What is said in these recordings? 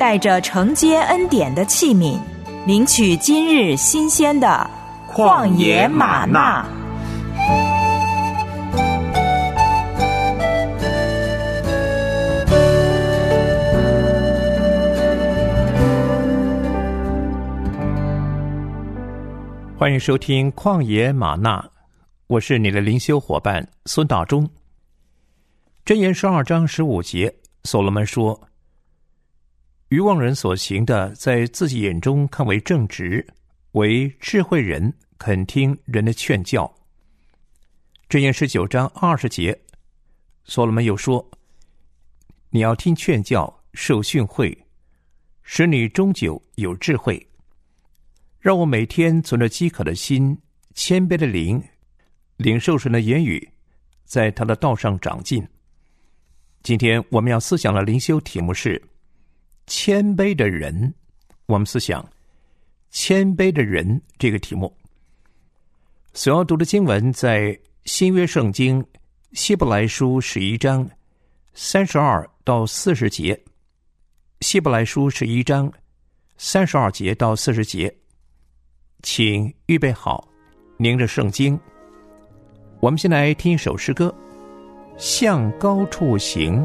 带着承接恩典的器皿，领取今日新鲜的旷野玛纳。欢迎收听《旷野玛纳》，我是你的灵修伙伴孙大中。箴言十二章十五节，所罗门说：“愚妄人所行的，在自己眼中看为正直；为智慧人肯听人的劝教。”箴言十九章二十节，所罗门又说：“你要听劝教，受训诲，使你终究有智慧。”让我每天存着饥渴的心、谦卑的灵，领受神的言语，在他的道上长进。今天我们要思想的灵修题目是“谦卑的人”。我们思想“谦卑的人”这个题目。所要读的经文在新约圣经希伯来书十一章三十二到四十节。希伯来书十一章三十二节到四十节。请预备好，拧着圣经。我们先来听一首诗歌，《向高处行》。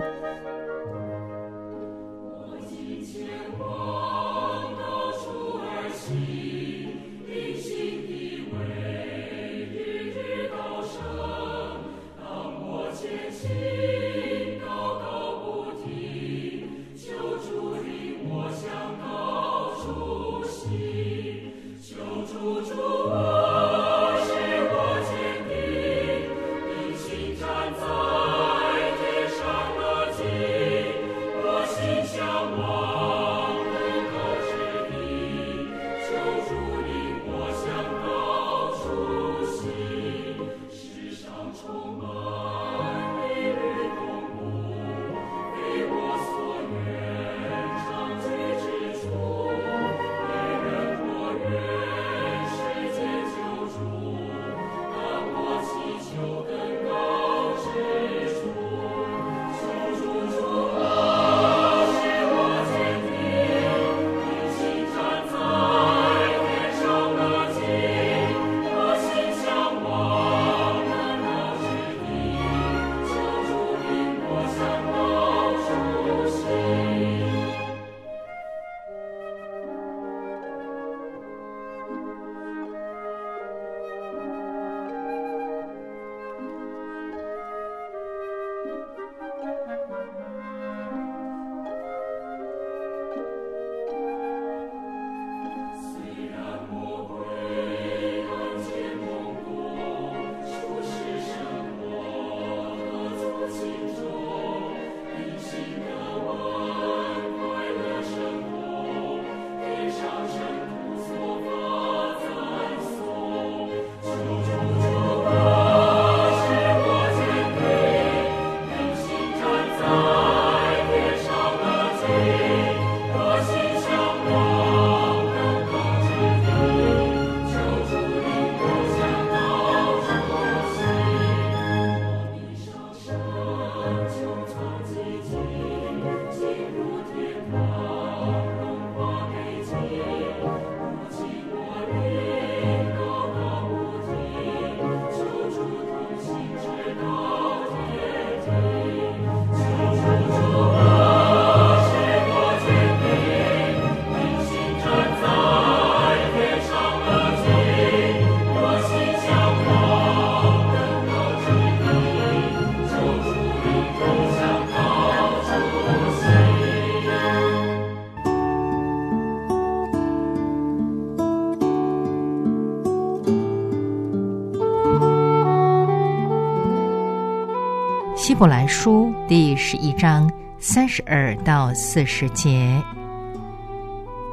希伯来书第十一章三十二到四十节，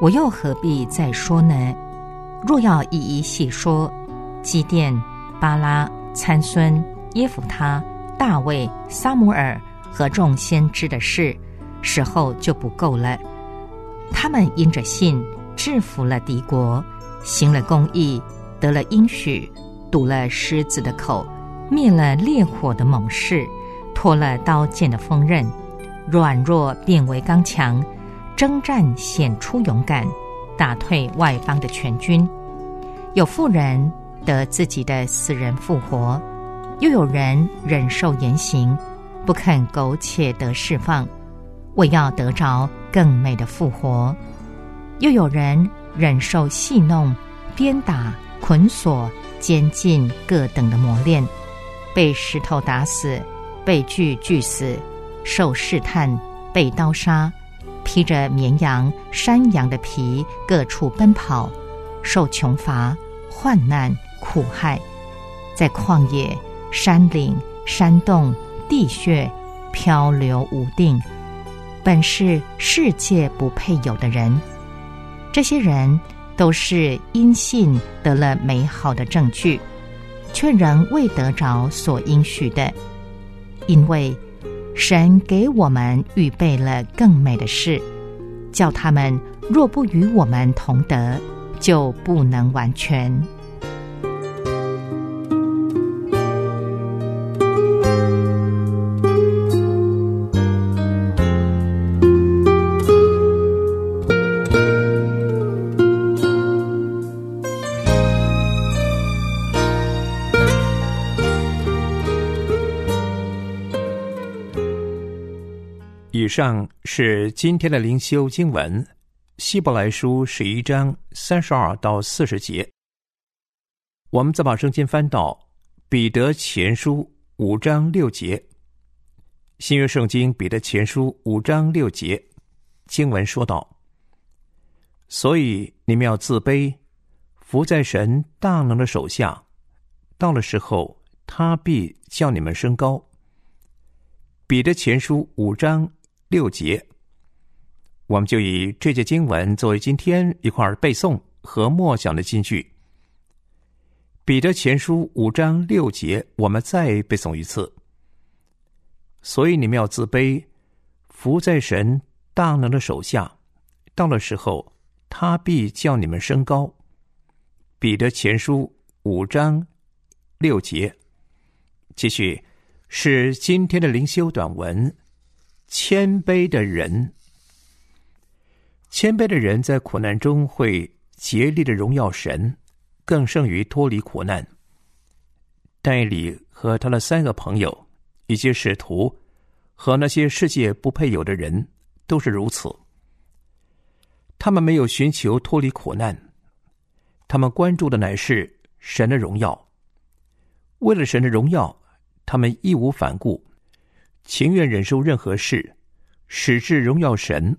我又何必再说呢？若要一一细说，基甸、巴拉、参孙、耶夫他、大卫、撒母耳和众先知的事，时候就不够了。他们因着信制服了敌国，行了公义，得了应许，堵了狮子的口，灭了烈火的猛士，脱了刀剑的锋刃，软弱变为刚强。征战显出勇敢，打退外邦的全军。有妇人得自己的死人复活，又有人忍受严刑，不肯苟且得释放，为要得着更美的复活。又有人忍受戏弄、鞭打、捆锁、监禁各等的磨练，被石头打死，被锯锯死，受试探，被刀杀。披着绵羊、山羊的皮，各处奔跑，受穷乏、患难、苦害，在旷野、山岭、山洞、地穴漂流无定，本是世界不配有的人。这些人都是因信得了美好的证据，却仍未得着所应许的，因为。神给我们预备了更美的事，叫他们若不与我们同德，就不能完全。上是今天的灵修经文，《希伯来书》十一章三十二到四十节。我们再把圣经翻到《彼得前书》五章六节，《新约圣经》彼得前书五章六节经文说道：“所以你们要自卑，伏在神大能的手下，到了时候，他必叫你们升高。”《彼得前书》五章。六节，我们就以这节经文作为今天一块背诵和默想的金句。彼得前书五章六节，我们再背诵一次。所以你们要自卑，伏在神大能的手下，到了时候，他必叫你们升高。彼得前书五章六节，继续是今天的灵修短文。谦卑的人，谦卑的人在苦难中会竭力的荣耀神，更胜于脱离苦难。戴里和他的三个朋友，以及使徒和那些世界不配有的人，都是如此。他们没有寻求脱离苦难，他们关注的乃是神的荣耀。为了神的荣耀，他们义无反顾。情愿忍受任何事，使至荣耀神。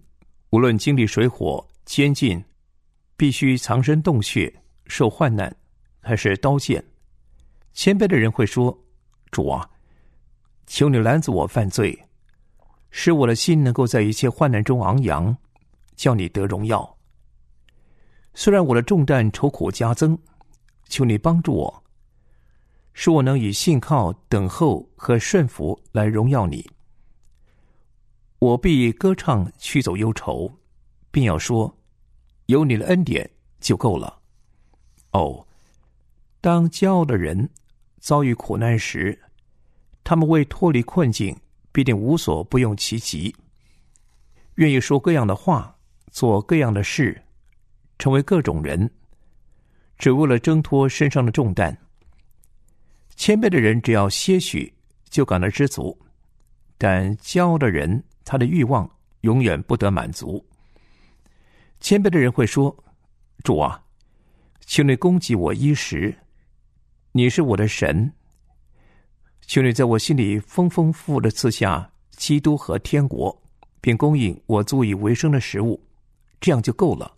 无论经历水火监禁，必须藏身洞穴，受患难，还是刀剑。谦卑的人会说：“主啊，求你拦阻我犯罪，使我的心能够在一切患难中昂扬，叫你得荣耀。虽然我的重担愁苦加增，求你帮助我。”使我能以信靠、等候和顺服来荣耀你。我必歌唱，驱走忧愁，并要说：有你的恩典就够了。哦，当骄傲的人遭遇苦难时，他们为脱离困境，必定无所不用其极，愿意说各样的话，做各样的事，成为各种人，只为了挣脱身上的重担。谦卑的人只要些许就感到知足，但骄傲的人，他的欲望永远不得满足。谦卑的人会说：“主啊，求你供给我衣食，你是我的神。求你在我心里丰丰富富的赐下基督和天国，并供应我足以为生的食物，这样就够了。”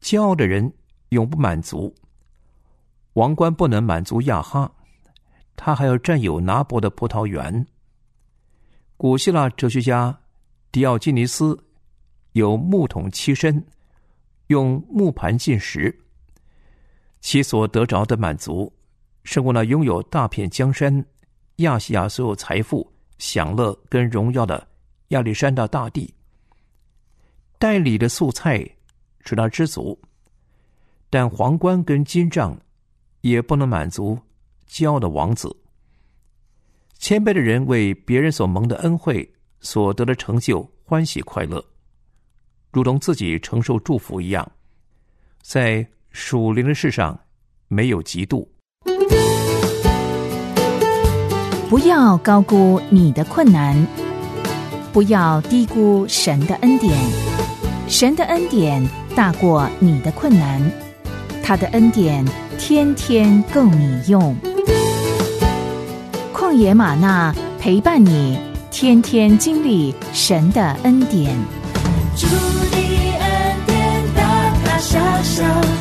骄傲的人永不满足。王冠不能满足亚哈，他还要占有拿伯的葡萄园。古希腊哲学家迪奥基尼斯有木桶栖身，用木盘进食，其所得着的满足，胜过那拥有大片江山、亚细亚所有财富、享乐跟荣耀的亚历山大大帝。代理的素菜使他知足，但皇冠跟金杖也不能满足骄傲的王子。谦卑的人为别人所蒙的恩惠、所得的成就欢喜快乐，如同自己承受祝福一样，在属灵的事上没有嫉妒。不要高估你的困难，不要低估神的恩典。神的恩典大过你的困难，他的恩典天天够你用。旷野玛纳陪伴你，天天经历神的恩典。祝你恩典大大小小。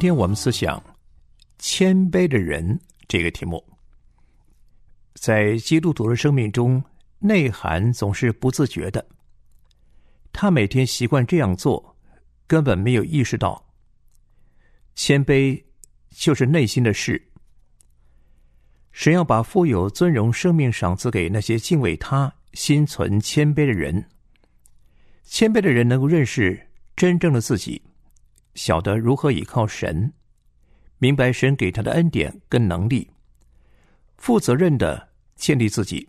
今天我们思想“谦卑的人”这个题目，在基督徒的生命中，内涵总是不自觉的。他每天习惯这样做，根本没有意识到，谦卑就是内心的事。神要把富有尊荣生命赏赐给那些敬畏他、心存谦卑的人。谦卑的人能够认识真正的自己。晓得如何倚靠神，明白神给他的恩典跟能力，负责任的建立自己，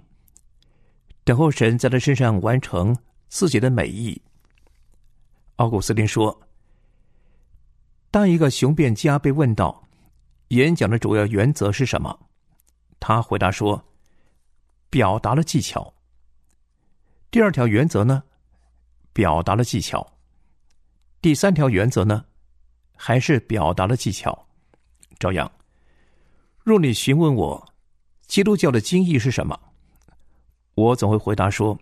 等候神在他身上完成自己的美意。奥古斯丁说：“当一个雄辩家被问到演讲的主要原则是什么，他回答说：表达了技巧。第二条原则呢，表达了技巧。第三条原则呢？”还是表达了技巧，照样。若你询问我，基督教的经义是什么，我总会回答说：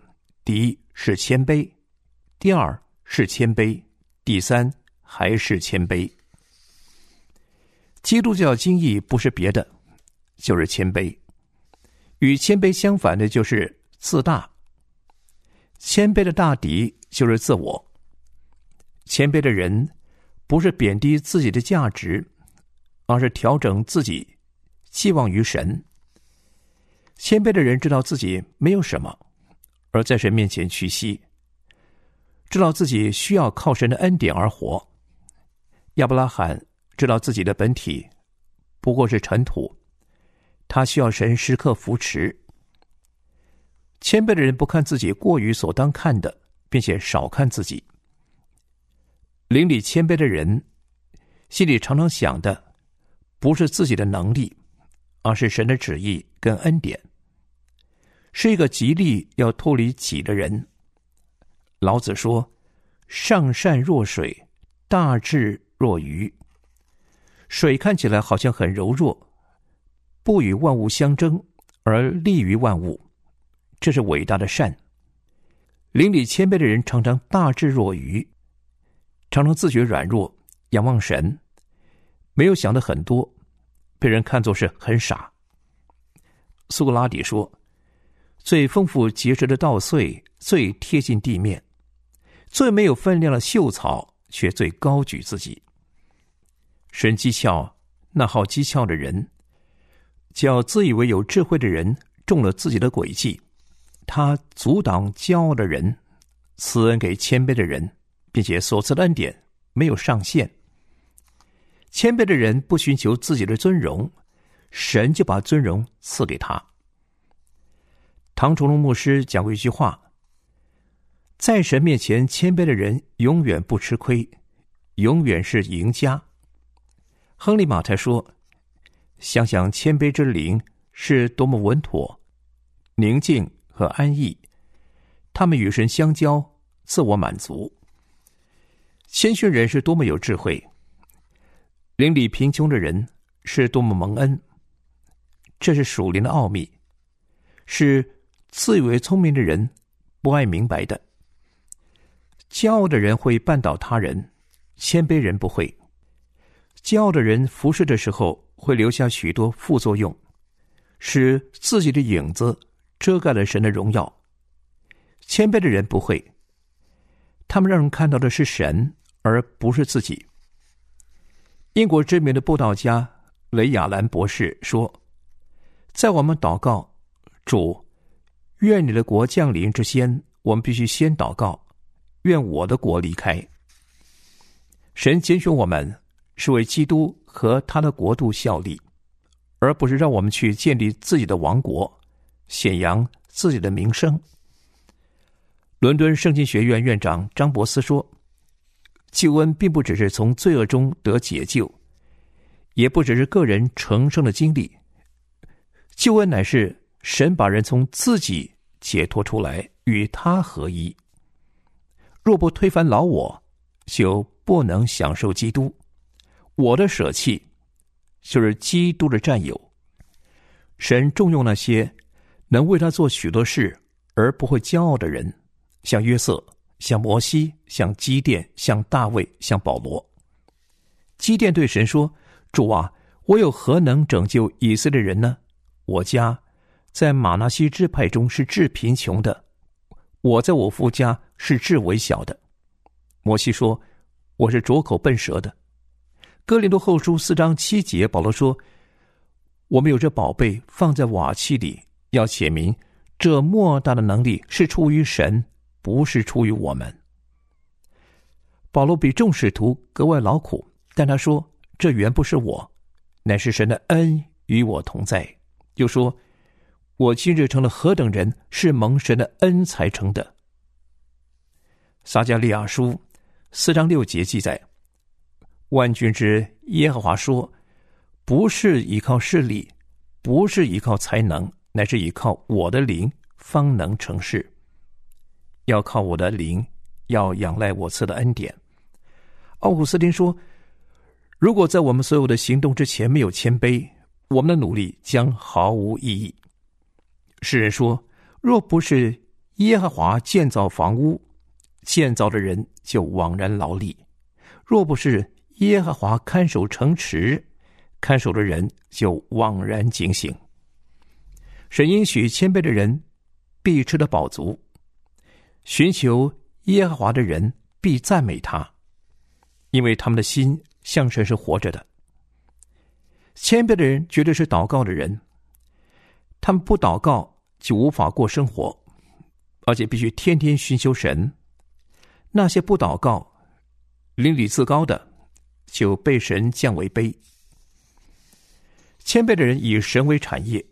第一是谦卑，第二是谦卑，第三还是谦卑。基督教经义不是别的，就是谦卑。与谦卑相反的就是自大。谦卑的大敌就是自我。谦卑的人。不是贬低自己的价值，而是调整自己，寄望于神。谦卑的人知道自己没有什么，而在神面前屈膝，知道自己需要靠神的恩典而活。亚伯拉罕知道自己的本体不过是尘土，他需要神时刻扶持。谦卑的人不看自己过于所当看的，并且少看自己。邻里谦卑的人，心里常常想的，不是自己的能力，而是神的旨意跟恩典。是一个极力要脱离己的人。老子说：“上善若水，大智若愚。”水看起来好像很柔弱，不与万物相争，而利于万物，这是伟大的善。邻里谦卑的人常常大智若愚。常常自觉软弱，仰望神，没有想的很多，被人看作是很傻。苏格拉底说：“最丰富结实的稻穗，最贴近地面；最没有分量的秀草，却最高举自己。”神讥诮那好讥诮的人，叫自以为有智慧的人中了自己的诡计。他阻挡骄傲的人，赐恩给谦卑的人。并且所赐的恩典没有上限。谦卑的人不寻求自己的尊荣，神就把尊荣赐给他。唐崇荣牧师讲过一句话：“在神面前谦卑的人永远不吃亏，永远是赢家。”亨利马才说：“想想谦卑之灵是多么稳妥、宁静和安逸，他们与神相交，自我满足。”谦逊人是多么有智慧，邻里贫穷的人是多么蒙恩。这是属灵的奥秘，是自以为聪明的人不爱明白的。骄傲的人会绊倒他人，谦卑人不会。骄傲的人服侍的时候会留下许多副作用，使自己的影子遮盖了神的荣耀。谦卑的人不会，他们让人看到的是神，而不是自己。英国知名的布道家雷亚兰博士说。在我们祷告主愿你的国降临之先，我们必须先祷告愿我的国离开。神拣选我们是为基督和他的国度效力，而不是让我们去建立自己的王国，显扬自己的名声。伦敦圣经学院院长张伯斯说：“救恩并不只是从罪恶中得解救，也不只是个人成圣的经历。”救恩乃是神把人从自己解脱出来，与他合一。若不推翻老我，就不能享受基督。我的舍弃，就是基督的占有。神重用那些能为他做许多事而不会骄傲的人，像约瑟，像摩西，像基甸，像大卫，像保罗。基甸对神说：“主啊，我有何能拯救以色列人呢？”我家在马纳西支派中是至贫穷的，我在我父家是至微小的。摩西说：“我是拙口笨舌的。”哥林多后书四章七节，保罗说：“我们有这宝贝放在瓦器里，要写明这莫大的能力是出于神，不是出于我们。”保罗比众使徒格外劳苦，但他说：“这原不是我，乃是神的恩与我同在。”又说：“我今日成了何等人，是蒙神的恩才成的。”撒加利亚书四章六节记载：“万军之耶和华说，不是依靠势力，不是依靠才能，乃是依靠我的灵，方能成事。要靠我的灵，要仰赖我赐的恩典。”奥古斯丁说：“如果在我们所有的行动之前没有谦卑。”我们的努力将毫无意义。诗人说：“若不是耶和华建造房屋，建造的人就枉然劳力；若不是耶和华看守城池，看守的人就枉然警醒。”神应许谦卑的人必吃得饱足，寻求耶和华的人必赞美他，因为他们的心向神是活着的。谦卑的人绝对是祷告的人，他们不祷告就无法过生活，而且必须天天寻求神。那些不祷告、邻里自高的，就被神降为卑。谦卑的人以神为产业，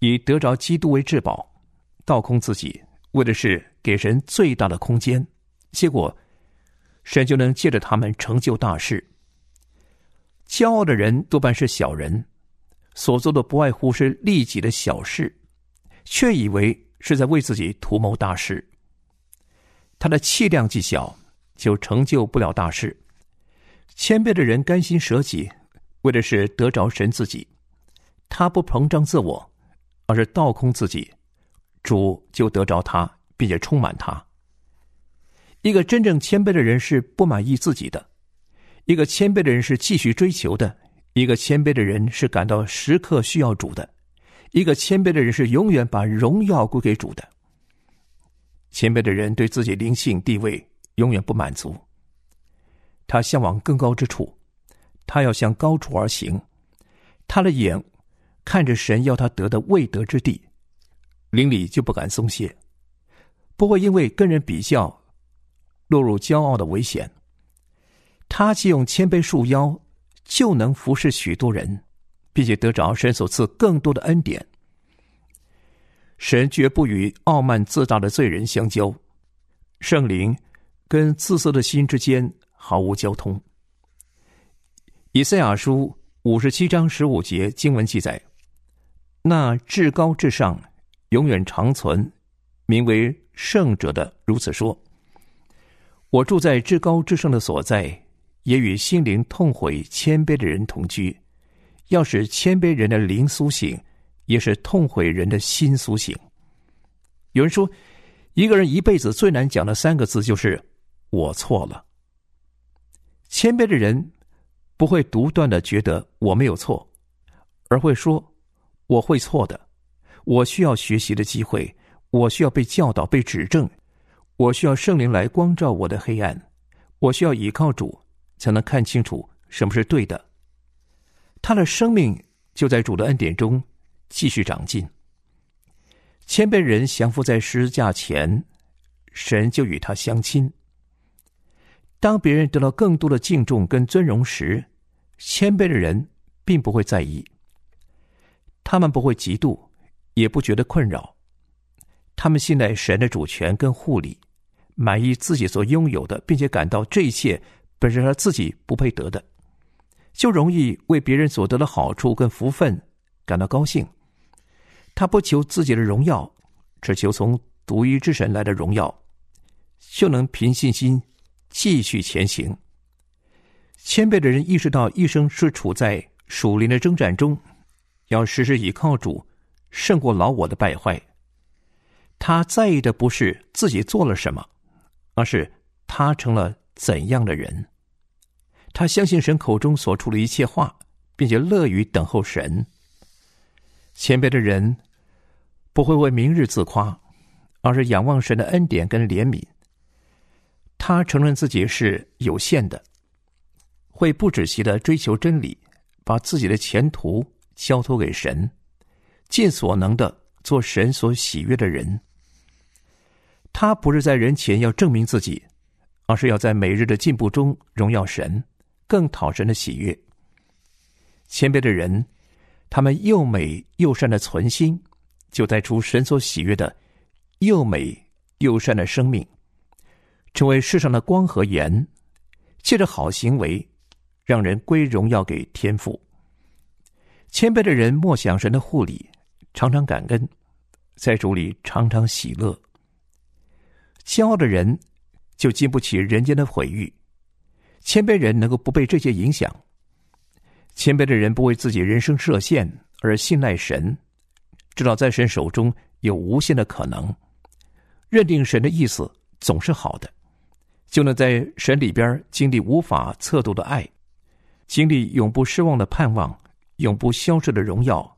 以得着基督为至宝，倒空自己，为的是给神最大的空间。结果，神就能借着他们成就大事。骄傲的人多半是小人，所做的不外乎是利己的小事，却以为是在为自己图谋大事。他的气量既小，就成就不了大事。谦卑的人甘心舍己，为的是得着神自己。他不膨胀自我，而是倒空自己，主就得着他，并且充满他。一个真正谦卑的人是不满意自己的。一个谦卑的人是继续追求的，一个谦卑的人是感到时刻需要主的，一个谦卑的人是永远把荣耀归给主的。谦卑的人对自己灵性地位永远不满足，他向往更高之处，他要向高处而行，他的眼看着神要他得的未得之地，灵里就不敢松懈，不会因为跟人比较落入骄傲的危险。他既用谦卑束腰，就能服侍许多人，并且得着神所赐更多的恩典。神绝不与傲慢自大的罪人相交，圣灵跟自私的心之间毫无交通。以赛亚书五十七章十五节经文记载：“那至高至上、永远长存、名为圣者的如此说：我住在至高至圣的所在，也与心灵痛悔、谦卑的人同居。要使谦卑人的灵苏醒，也是痛悔人的心苏醒。有人说，一个人一辈子最难讲的三个字就是“我错了”。谦卑的人不会独断的觉得我没有错，而会说：“我会错的，我需要学习的机会，我需要被教导、被指正，我需要圣灵来光照我的黑暗，我需要依靠主，才能看清楚什么是对的。”他的生命就在主的恩典中继续长进。谦卑人降服在十字架前，神就与他相亲。当别人得到更多的敬重跟尊荣时，谦卑的人并不会在意，他们不会嫉妒，也不觉得困扰。他们信赖神的主权跟护理，满意自己所拥有的，并且感到这一切本是他自己不配得的。就容易为别人所得的好处跟福分感到高兴。他不求自己的荣耀，只求从独一之神来的荣耀，就能凭信心继续前行。谦卑的人意识到一生是处在属灵的征战中，要时时倚靠主，胜过老我的败坏。他在意的不是自己做了什么，而是他成了怎样的人。他相信神口中所出的一切话，并且乐于等候神。谦卑的人不会为明日自夸，而是仰望神的恩典跟怜悯。他承认自己是有限的，会不止息的追求真理，把自己的前途交托给神，尽所能的做神所喜悦的人。他不是在人前要证明自己，而是要在每日的进步中荣耀神。更讨神的喜悦。谦卑的人，他们又美又善的存心，就带出神所喜悦的又美又善的生命，成为世上的光和盐，借着好行为，让人归荣耀给天父。谦卑的人默想神的护理，常常感恩，在主里常常喜乐。骄傲的人就经不起人间的毁誉。谦卑人能够不被这些影响，谦卑的人不为自己人生设限而信赖神，知道在神手中有无限的可能，认定神的意思总是好的，就能在神里边经历无法测度的爱，经历永不失望的盼望，永不消失的荣耀，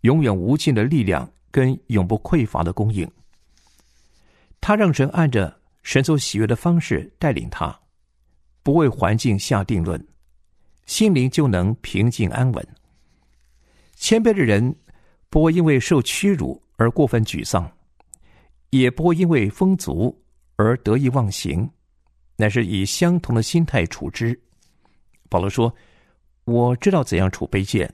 永远无尽的力量跟永不匮乏的供应。他让神按着神所喜悦的方式带领他。不为环境下定论，心灵就能平静安稳。谦卑的人不会因为受屈辱而过分沮丧，也不会因为丰足而得意忘形，乃是以相同的心态处之。保罗说：“我知道怎样处卑贱，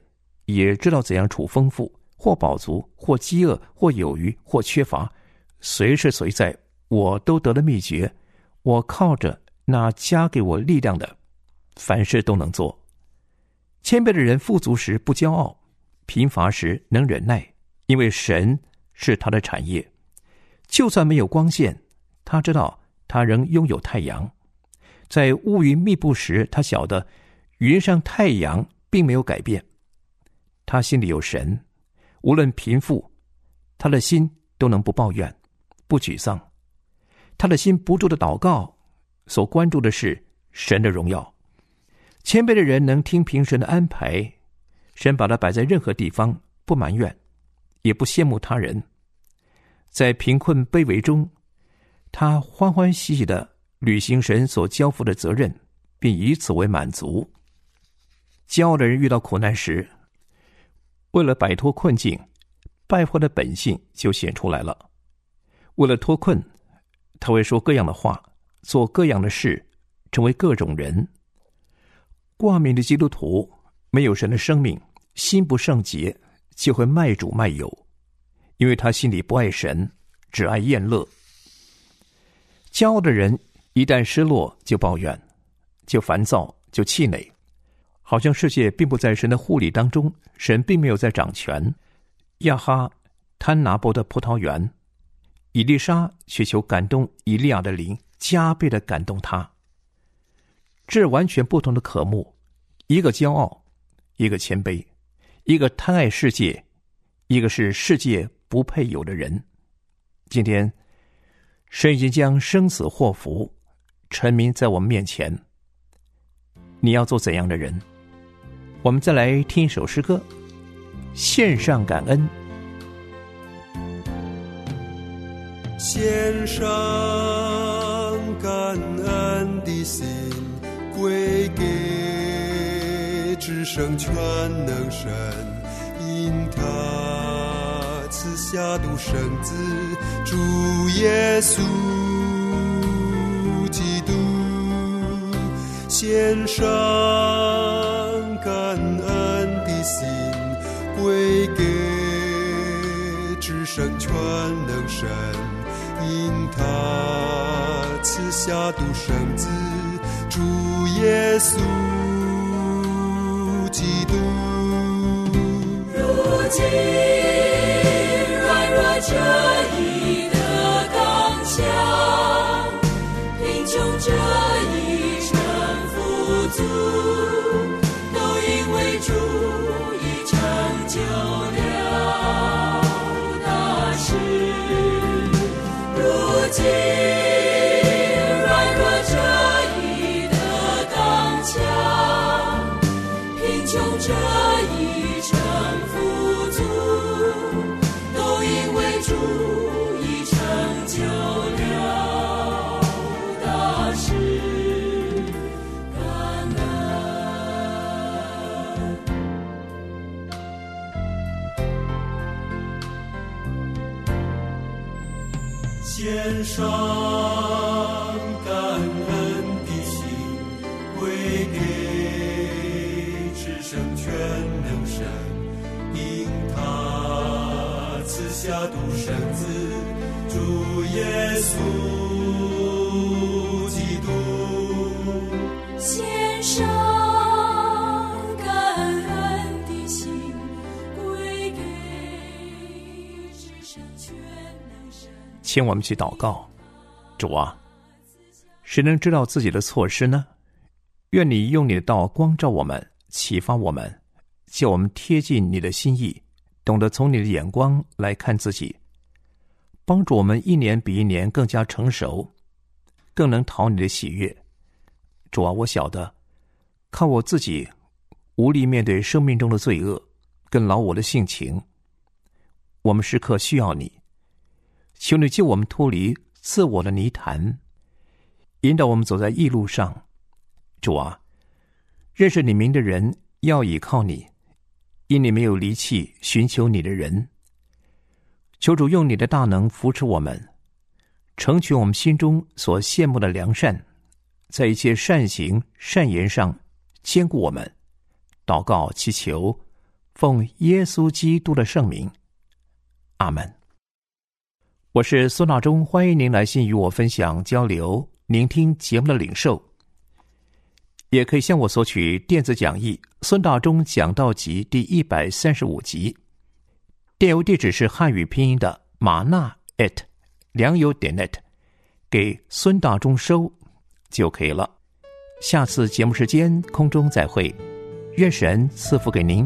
也知道怎样处丰富，或饱足，或饥饿，或有余，或缺乏，随时随在，我都得了秘诀。我靠着。”那加给我力量的，凡事都能做。谦卑的人富足时不骄傲，贫乏时能忍耐，因为神是他的产业。就算没有光线，他知道他仍拥有太阳。在乌云密布时，他晓得云上太阳并没有改变。他心里有神，无论贫富，他的心都能不抱怨、不沮丧。他的心不住的祷告。所关注的是神的荣耀，谦卑的人能听凭神的安排，神把他摆在任何地方，不埋怨，也不羡慕他人，在贫困卑微中，他欢欢喜喜的履行神所交付的责任，并以此为满足。骄傲的人遇到苦难时，为了摆脱困境，败坏的本性就显出来了。为了脱困，他会说各样的话。做各样的事，成为各种人。挂名的基督徒没有神的生命，心不圣洁，就会卖主卖友，因为他心里不爱神，只爱厌乐。骄傲的人一旦失落，就抱怨，就烦躁，就气馁，好像世界并不在神的护理当中，神并没有在掌权。亚哈贪拿伯的葡萄园，以丽莎却求感动以利亚的灵。加倍的感动他。这完全不同的渴慕，一个骄傲，一个谦卑，一个贪爱世界，一个是世界不配有的人。今天，神已经将生死祸福沉迷在我们面前。你要做怎样的人？我们再来听一首诗歌，献上感恩。献上感恩的心，归给至圣全能神，因他赐下独生子，主耶稣基督，献上感恩的心，归给至圣全能神。因他赐下独生子，主耶稣基督。如今这一成富足，都因为主已成就了大事。感恩。请我们去祷告，主啊，谁能知道自己的错失呢？愿你用你的道光照我们，启发我们，叫我们贴近你的心意，懂得从你的眼光来看自己，帮助我们一年比一年更加成熟，更能讨你的喜悦。主啊，我晓得靠我自己无力面对生命中的罪恶，跟老我的性情。我们时刻需要你。求你救我们脱离自我的泥潭，引导我们走在义路上。主啊，认识你名的人要倚靠你，因你没有离弃寻求你的人。求主用你的大能扶持我们，成全我们心中所羡慕的良善，在一切善行善言上兼顾我们。祷告祈求，奉耶稣基督的圣名，阿门。我是苏纳中，欢迎您来信与我分享交流，聆听节目的领受。也可以向我索取电子讲义《孙大中讲道集》第一百三十五集，电邮地址是汉语拼音的马纳 at 良友点 net，给孙大中收就可以了。下次节目时间空中再会，愿神赐福给您。